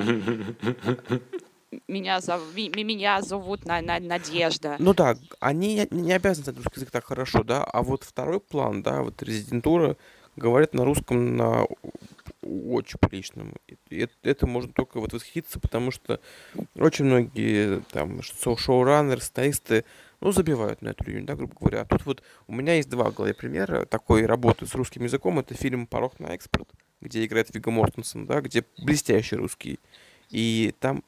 Меня, зов... меня зовут на... На... Надежда. Ну да, они не обязаны знать русский язык так хорошо, да, а вот второй план, да, вот резидентура говорит на русском на очень приличном. Это, это можно только вот восхититься, потому что очень многие там шоу-раннеры, сценаристы, ну, забивают на эту линию, да, грубо говоря. А тут вот у меня есть два головы примера такой работы с русским языком. Это фильм «Порог на экспорт», где играет Вига Мортенсон, да, где блестящий русский. И там,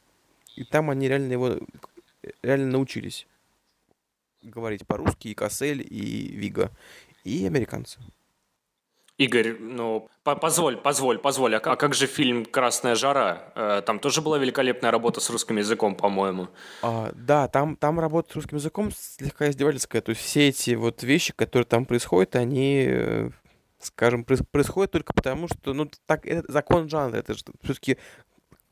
и там они реально его реально научились говорить по-русски и Кассель, и Вига, и американцы. Игорь, ну, позволь, позволь, позволь, а, а как же фильм «Красная жара»? Э, там тоже была великолепная работа с русским языком, по-моему. А, да, там, там работа с русским языком слегка издевательская. То есть все эти вот вещи, которые там происходят, они, э, скажем, происходят только потому, что, ну, так, это закон жанра, это же все-таки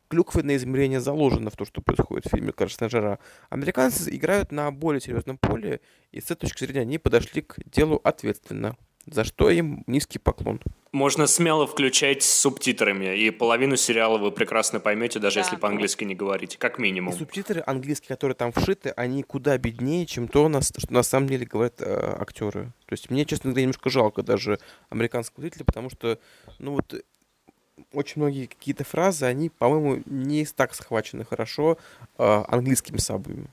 клюквенное измерение заложено в то, что происходит в фильме «Красная жара». Американцы играют на более серьезном поле, и с этой точки зрения они подошли к делу ответственно за что им низкий поклон. Можно смело включать с субтитрами, и половину сериала вы прекрасно поймете, даже да. если по-английски не говорите, как минимум. И субтитры английские, которые там вшиты, они куда беднее, чем то, что на самом деле говорят э, актеры. То есть мне, честно говоря, немножко жалко даже американского зрителя, потому что, ну вот, очень многие какие-то фразы, они, по-моему, не так схвачены хорошо э, английскими сабами.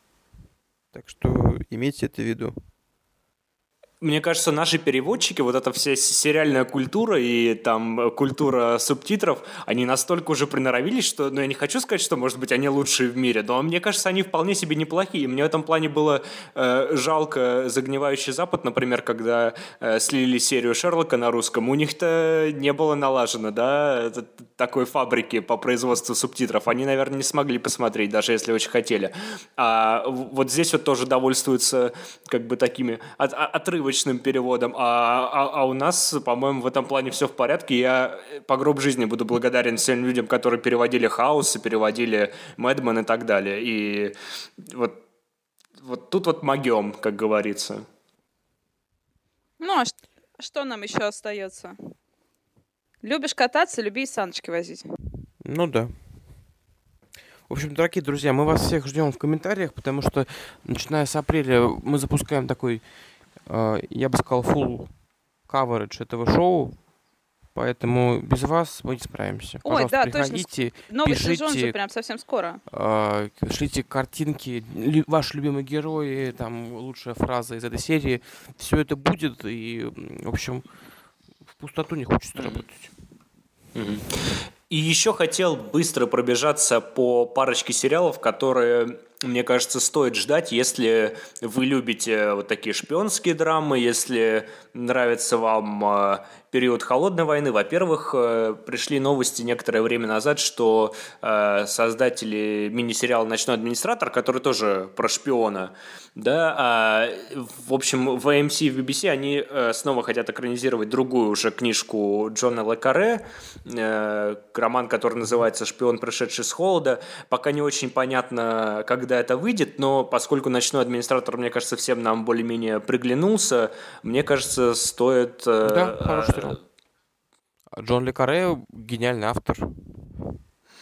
Так что имейте это в виду. Мне кажется, наши переводчики, вот эта вся сериальная культура и там культура субтитров, они настолько уже приноровились, что, ну, я не хочу сказать, что, может быть, они лучшие в мире, но мне кажется, они вполне себе неплохие. Мне в этом плане было э, жалко «Загнивающий Запад», например, когда э, слили серию Шерлока на русском, у них-то не было налажено, да, такой фабрики по производству субтитров. Они, наверное, не смогли посмотреть, даже если очень хотели. А вот здесь вот тоже довольствуются как бы такими от, отрывочными ошибочным переводом, а, а, а у нас, по-моему, в этом плане все в порядке. Я по гроб жизни буду благодарен всем людям, которые переводили Хаус, переводили Мэдмен и так далее. И вот, вот тут вот могем, как говорится. Ну, а что нам еще остается? Любишь кататься, люби и саночки возить. Ну да. В общем, дорогие друзья, мы вас всех ждем в комментариях, потому что начиная с апреля мы запускаем такой Э, я бы сказал, full coverage этого шоу, Поэтому без вас мы не справимся. Ой, Пожалуйста, да, приходите, точно. Новый пишите, сезон же прям совсем скоро. Э, шлите картинки, лю, ваши любимые герои, там лучшая фраза из этой серии. Все это будет, и, в общем, в пустоту не хочется mm-hmm. работать. Mm-hmm. И еще хотел быстро пробежаться по парочке сериалов, которые мне кажется, стоит ждать, если вы любите вот такие шпионские драмы, если нравится вам э, период холодной войны. Во-первых, э, пришли новости некоторое время назад, что э, создатели мини-сериала «Ночной администратор», который тоже про шпиона, да, а, в общем, в AMC и в BBC они снова хотят экранизировать другую уже книжку Джона Лекаре, роман, который называется «Шпион, пришедший с холода». Пока не очень понятно, когда это выйдет, но поскольку ночной администратор, мне кажется, всем нам более-менее приглянулся, мне кажется, стоит... Э, да, хороший сериал. Джон Ле Каре гениальный автор.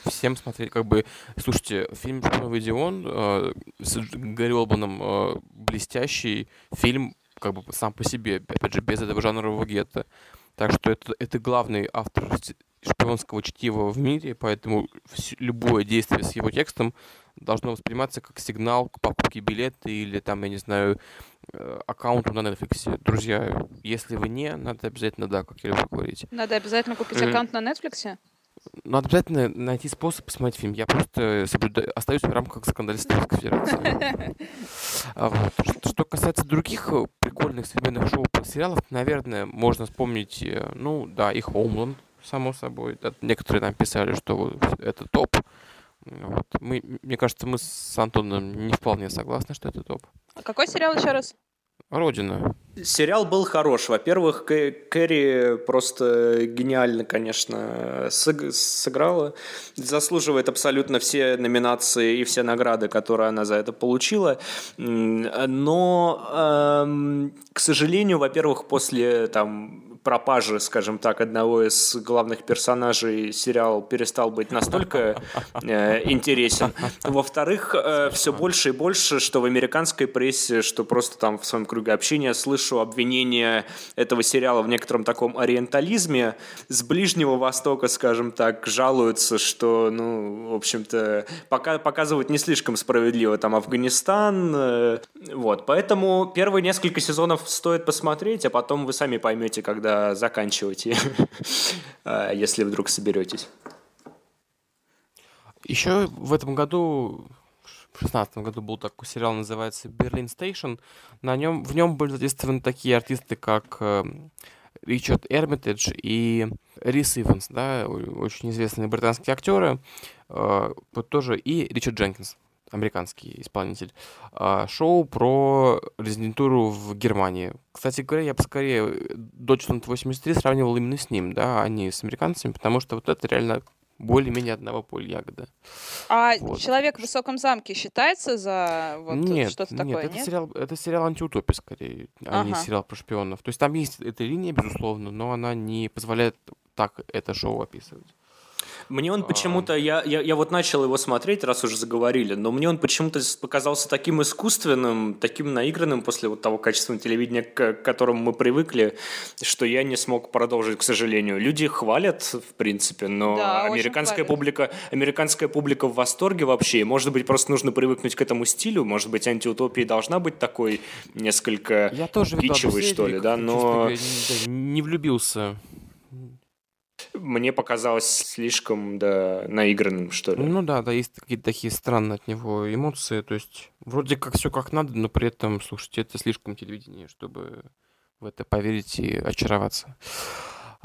Всем смотреть, как бы, слушайте, фильм «Шпионовый Дион» э, с Гарри Олбаном э, блестящий фильм, как бы сам по себе, опять же, без этого жанрового гетто. Так что это, это главный автор шпионского чтива в мире, поэтому любое действие с его текстом должно восприниматься как сигнал к покупке билета или там, я не знаю, э, аккаунту на Netflix. Друзья, если вы не, надо обязательно, да, как я люблю говорить. Надо обязательно купить аккаунт на Netflix? Надо обязательно найти способ посмотреть фильм. Я просто соблюдаю, остаюсь в рамках законодательства Федерации. А что касается других э, прикольных современных шоу по сериалов, наверное, можно вспомнить, э, ну, да, и Homeland, само собой. Да, некоторые нам писали, что это топ. Вот. Мы, мне кажется, мы с Антоном не вполне согласны, что это топ. А какой сериал еще раз? Родина. Сериал был хорош. Во-первых, Кэрри просто гениально, конечно, сыграла. Заслуживает абсолютно все номинации и все награды, которые она за это получила. Но, эм, к сожалению, во-первых, после там пропажи, скажем так, одного из главных персонажей сериал перестал быть настолько э, интересен. Во-вторых, э, все больше и больше, что в американской прессе, что просто там в своем круге общения слышу обвинения этого сериала в некотором таком ориентализме. С Ближнего Востока, скажем так, жалуются, что, ну, в общем-то, пока, показывают не слишком справедливо там Афганистан. Э, вот, поэтому первые несколько сезонов стоит посмотреть, а потом вы сами поймете, когда когда заканчиваете, а, <laughs> если вдруг соберетесь. Еще в этом году, в шестнадцатом году был такой сериал, называется «Берлин Стейшн». На нем, в нем были задействованы такие артисты, как э, Ричард Эрмитедж и Рис Иванс, да, очень известные британские актеры, э, вот тоже, и Ричард Дженкинс американский исполнитель, а, шоу про резидентуру в Германии. Кстати говоря, я бы скорее Dodgeland 83 сравнивал именно с ним, да, а не с американцами, потому что вот это реально более-менее одного поля ягода. А вот. «Человек в высоком замке» считается за вот нет, что-то нет, такое, это нет? Сериал, это сериал антиутопия, скорее, а ага. не сериал про шпионов. То есть там есть эта линия, безусловно, но она не позволяет так это шоу описывать. Мне он почему-то, я, я, я вот начал его смотреть, раз уже заговорили, но мне он почему-то показался таким искусственным, таким наигранным после вот того качественного телевидения, к которому мы привыкли, что я не смог продолжить, к сожалению. Люди хвалят, в принципе, но да, американская публика, американская публика в восторге вообще. Может быть, просто нужно привыкнуть к этому стилю, может быть, антиутопия должна быть такой несколько я тоже кичевой, что ли, да, но... Не, не влюбился мне показалось слишком, да, наигранным, что ли. Ну да, да, есть какие-то такие странные от него эмоции. То есть вроде как все как надо, но при этом, слушайте, это слишком телевидение, чтобы в это поверить и очароваться.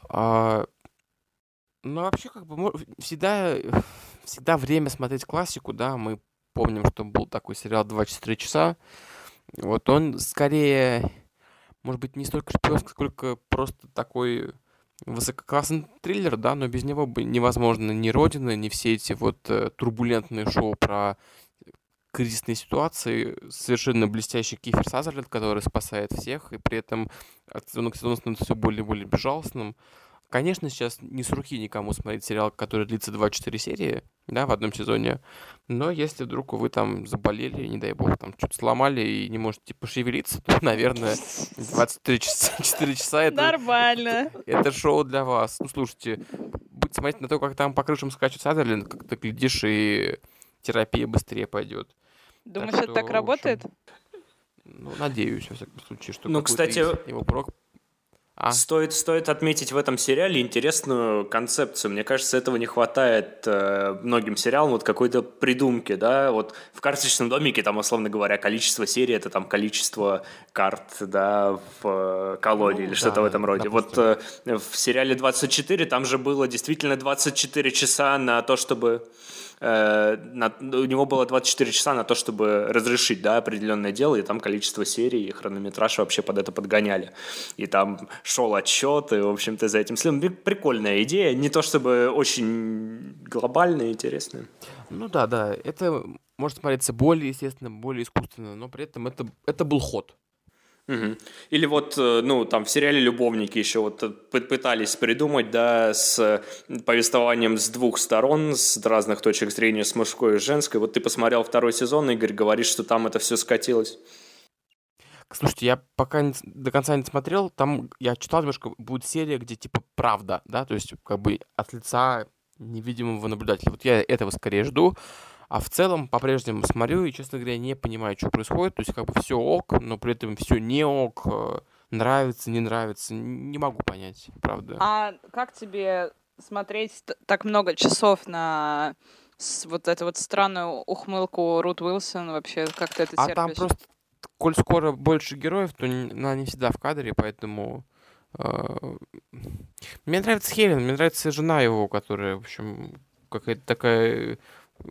А, ну, вообще, как бы, всегда, всегда время смотреть классику, да, мы помним, что был такой сериал «24 часа». Вот он скорее, может быть, не столько шпионский, сколько просто такой высококлассный триллер, да, но без него бы невозможно ни Родина, ни все эти вот э, турбулентные шоу про кризисные ситуации. Совершенно блестящий Кифер Сазерленд, который спасает всех, и при этом от сезона к сезону становится все более и более безжалостным. Конечно, сейчас не с руки никому смотреть сериал, который длится 24 серии, да, в одном сезоне. Но если вдруг вы там заболели, не дай бог, там что-то сломали и не можете пошевелиться, то, наверное, 23 часа, <laughs> 4 часа это... Нормально. Это, это шоу для вас. Ну, слушайте, будете смотреть на то, как там по крышам скачут Садерленд, как ты глядишь, и терапия быстрее пойдет. Думаешь, так это так работает? Ну, надеюсь, во всяком случае, что ну, кстати, его прок а? Стоит, стоит отметить в этом сериале интересную концепцию. Мне кажется, этого не хватает э, многим сериалам, вот какой-то придумки, да, вот в карточном домике, там, условно говоря, количество серий — это там количество карт, да, в э, колоде ну, или да, что-то в этом роде. Допустим. Вот э, в сериале «24» там же было действительно 24 часа на то, чтобы э, на, у него было 24 часа на то, чтобы разрешить да, определенное дело, и там количество серий и хронометраж вообще под это подгоняли. И там шел отчет, и, в общем-то, за этим следом. Прикольная идея, не то чтобы очень глобальная, интересная. Ну да, да, это может смотреться более естественно, более искусственно, но при этом это, это был ход. Угу. Или вот, э, ну, там в сериале «Любовники» еще вот э, пытались придумать, да, с повествованием с двух сторон, с разных точек зрения, с мужской и женской. Вот ты посмотрел второй сезон, Игорь, говоришь, что там это все скатилось. Слушайте, я пока не, до конца не смотрел, там я читал немножко, будет серия, где типа правда, да, то есть как бы от лица невидимого наблюдателя. Вот я этого скорее жду. А в целом по-прежнему смотрю и, честно говоря, не понимаю, что происходит. То есть как бы все ок, но при этом все не ок. Э, нравится, не нравится. Не могу понять, правда. А как тебе смотреть так много часов на вот эту вот странную ухмылку Рут Уилсон вообще? Как ты это а терпишь? там просто коль скоро больше героев, то она не всегда в кадре, поэтому... Э, мне нравится Хелен, мне нравится жена его, которая, в общем, какая-то такая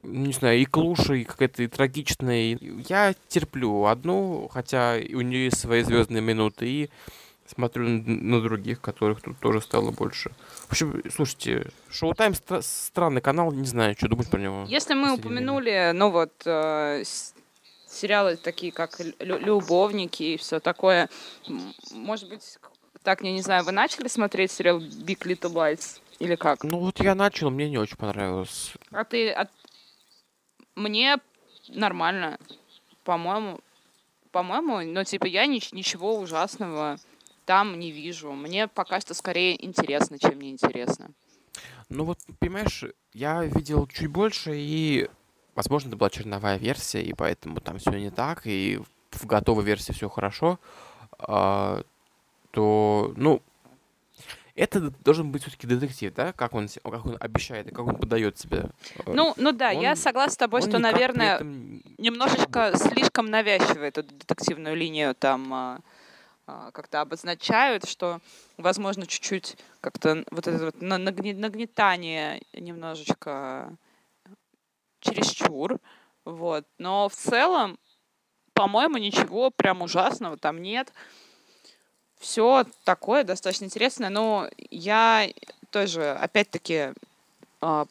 не знаю, и клуша, и какая-то и трагичная. Я терплю одну, хотя у нее есть свои звездные минуты, и смотрю на других, которых тут тоже стало больше. В общем, слушайте, Шоу-тайм стра- странный канал, не знаю, что думать про него. Если мы упомянули, время. ну вот, э, сериалы такие, как «Любовники» и все такое, может быть, так, я не знаю, вы начали смотреть сериал «Big Little Lies»? Или как? Ну вот я начал, мне не очень понравилось. А ты... А... Мне нормально. По-моему, по-моему, ну, типа, я ни- ничего ужасного там не вижу. Мне пока что скорее интересно, чем неинтересно. Ну вот, понимаешь, я видел чуть больше, и, возможно, это была черновая версия, и поэтому там все не так, и в готовой версии все хорошо, а, то, ну, это должен быть все-таки детектив, да? Как он, как он обещает, как он подает себя. Ну, ну да, он, я согласна с тобой, что, наверное, немножечко слишком навязчивает эту детективную линию там а, а, как-то обозначают, что, возможно, чуть-чуть как-то вот это вот нагнетание немножечко чересчур, вот. Но в целом, по-моему, ничего прям ужасного там нет. Все такое достаточно интересное, но я тоже, опять-таки, а,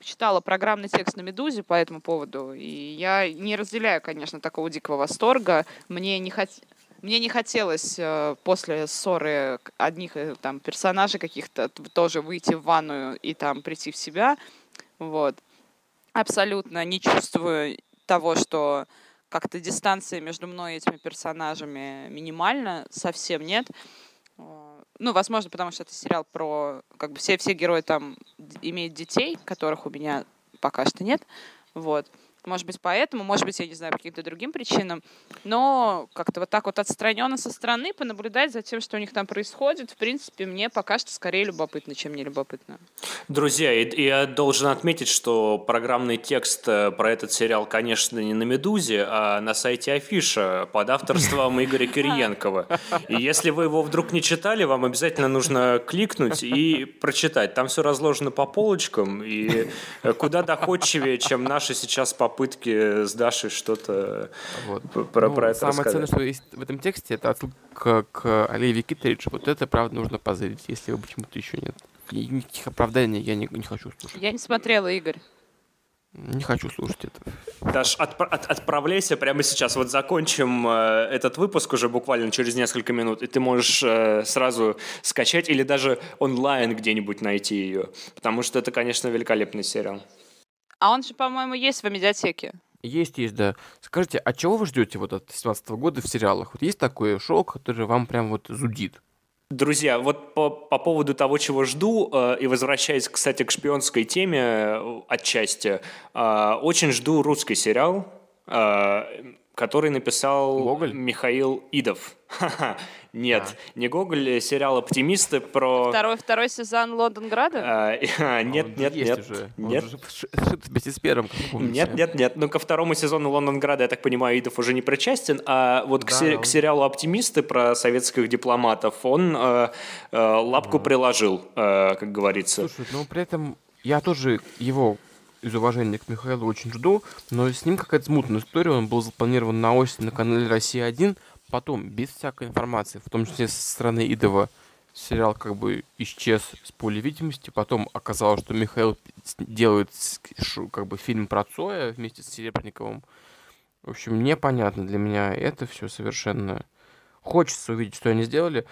читала программный текст на «Медузе» по этому поводу, и я не разделяю, конечно, такого дикого восторга. Мне не хотелось мне не хотелось э, после ссоры одних э, там персонажей каких-то тоже выйти в ванную и там прийти в себя. Вот. Абсолютно не чувствую того, что как-то дистанция между мной и этими персонажами минимальна, совсем нет. Э, ну, возможно, потому что это сериал про... Как бы все, все герои там имеют детей, которых у меня пока что нет. Вот. Может быть, поэтому, может быть, я не знаю, по каким-то другим причинам. Но как-то вот так вот отстраненно со стороны понаблюдать за тем, что у них там происходит, в принципе, мне пока что скорее любопытно, чем не любопытно. Друзья, я должен отметить, что программный текст э, про этот сериал, конечно, не на «Медузе», а на сайте Афиша под авторством <laughs> Игоря Кириенкова. И если вы его вдруг не читали, вам обязательно нужно кликнуть и прочитать. Там все разложено по полочкам, и э, куда доходчивее, чем наши сейчас по попытки с Дашей что-то вот. про, ну, про это Самое рассказать. ценное, что есть в этом тексте, это отсылка к, Оливии Китеридж. Вот это, правда, нужно позырить, если его почему-то еще нет. И никаких оправданий я не, не хочу слушать. Я не смотрела, Игорь. Не хочу слушать это. Даш, от, от, отправляйся прямо сейчас. Вот закончим э, этот выпуск уже буквально через несколько минут, и ты можешь э, сразу скачать или даже онлайн где-нибудь найти ее. Потому что это, конечно, великолепный сериал. А он же, по-моему, есть в медиатеке. Есть, есть, да. Скажите, а чего вы ждете вот от 17 года в сериалах? Вот есть такое шоу, которое вам прям вот зудит? Друзья, вот по, по поводу того, чего жду, э, и возвращаясь, кстати, к шпионской теме э, отчасти, э, очень жду русский сериал, э, который написал Гоголь? Михаил Идов. Нет, да. не Гоголь, э, сериал «Оптимисты» про... Второй, второй сезон Лондонграда? А, а, нет, нет, нет. Уже. нет. Он уже с первым, Нет, нет, нет. Ну, ко второму сезону Лондонграда, я так понимаю, Идов уже не причастен, а вот да, к, сери- он... к сериалу «Оптимисты» про советских дипломатов он э, э, лапку а. приложил, э, как говорится. Слушай, ну при этом я тоже его из уважения к Михаилу очень жду, но с ним какая-то смутная история. Он был запланирован на осень на канале «Россия-1», потом, без всякой информации, в том числе со стороны Идова, сериал как бы исчез с поля видимости. Потом оказалось, что Михаил делает как бы фильм про Цоя вместе с Серебренниковым. В общем, непонятно для меня это все совершенно. Хочется увидеть, что они сделали.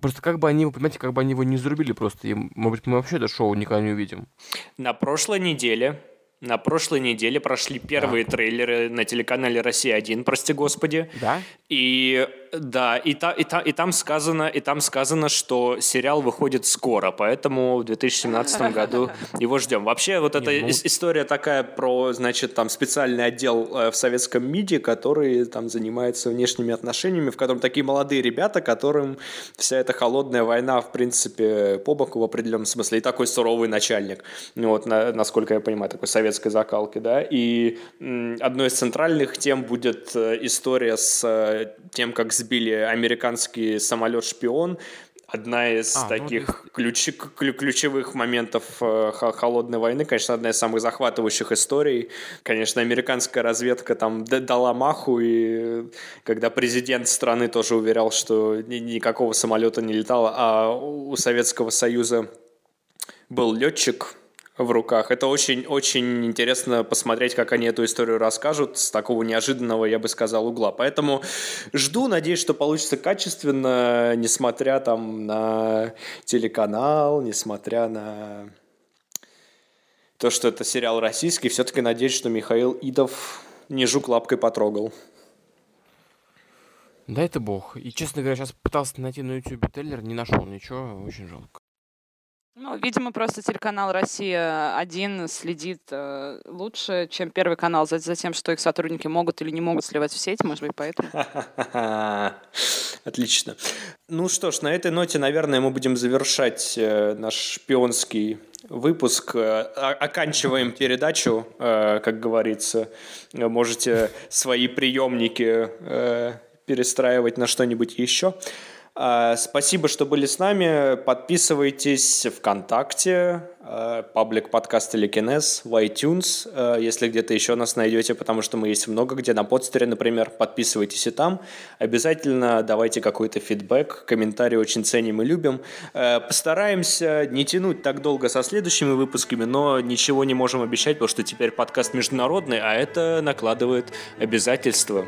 Просто как бы они, вы понимаете, как бы они его не зарубили просто. И, может быть, мы вообще это шоу никогда не увидим. На прошлой неделе на прошлой неделе прошли первые да. трейлеры на телеканале «Россия-1», прости господи. Да? И да, и, та, и, та, и, там сказано, и там сказано, что сериал выходит скоро, поэтому в 2017 <laughs> году его ждем. Вообще вот эта ну история такая про, значит, там специальный отдел э, в советском МИДе, который там занимается внешними отношениями, в котором такие молодые ребята, которым вся эта холодная война, в принципе, по боку в определенном смысле, и такой суровый начальник, вот, на, насколько я понимаю, такой советской закалки, да, и одной из центральных тем будет э, история с э, тем, как сбили американский самолет-шпион, одна из а, ну, таких ну, ключ, ключевых моментов э, холодной войны, конечно, одна из самых захватывающих историй. Конечно, американская разведка там дала маху, и когда президент страны тоже уверял, что никакого самолета не летало, а у Советского Союза был летчик, в руках. Это очень-очень интересно посмотреть, как они эту историю расскажут с такого неожиданного, я бы сказал, угла. Поэтому жду, надеюсь, что получится качественно, несмотря там на телеканал, несмотря на то, что это сериал российский, все-таки надеюсь, что Михаил Идов не жук лапкой потрогал. Да это бог. И, честно говоря, сейчас пытался найти на YouTube трейлер, не нашел ничего, очень жалко. Ну, видимо, просто телеканал «Россия-1» следит э, лучше, чем Первый канал за, за тем, что их сотрудники могут или не могут сливать в сеть, может быть, поэтому. <laughs> Отлично. Ну что ж, на этой ноте, наверное, мы будем завершать э, наш шпионский выпуск. Э, оканчиваем передачу, э, как говорится. Можете свои приемники э, перестраивать на что-нибудь еще. А, спасибо, что были с нами. Подписывайтесь ВКонтакте, а, паблик подкаст Телекинез, в iTunes, а, если где-то еще нас найдете, потому что мы есть много где, на подстере, например. Подписывайтесь и там. Обязательно давайте какой-то фидбэк, комментарии очень ценим и любим. Постараемся не тянуть так долго со следующими выпусками, но ничего не можем обещать, потому что теперь подкаст международный, а это накладывает обязательства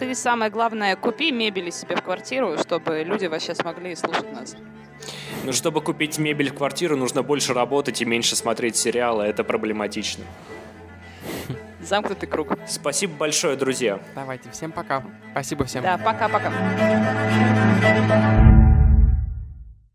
ты самое главное, купи мебели себе в квартиру, чтобы люди вообще смогли слушать нас. Ну, чтобы купить мебель в квартиру, нужно больше работать и меньше смотреть сериалы. Это проблематично. Замкнутый круг. Спасибо большое, друзья. Давайте, всем пока. Спасибо всем. Да, пока-пока.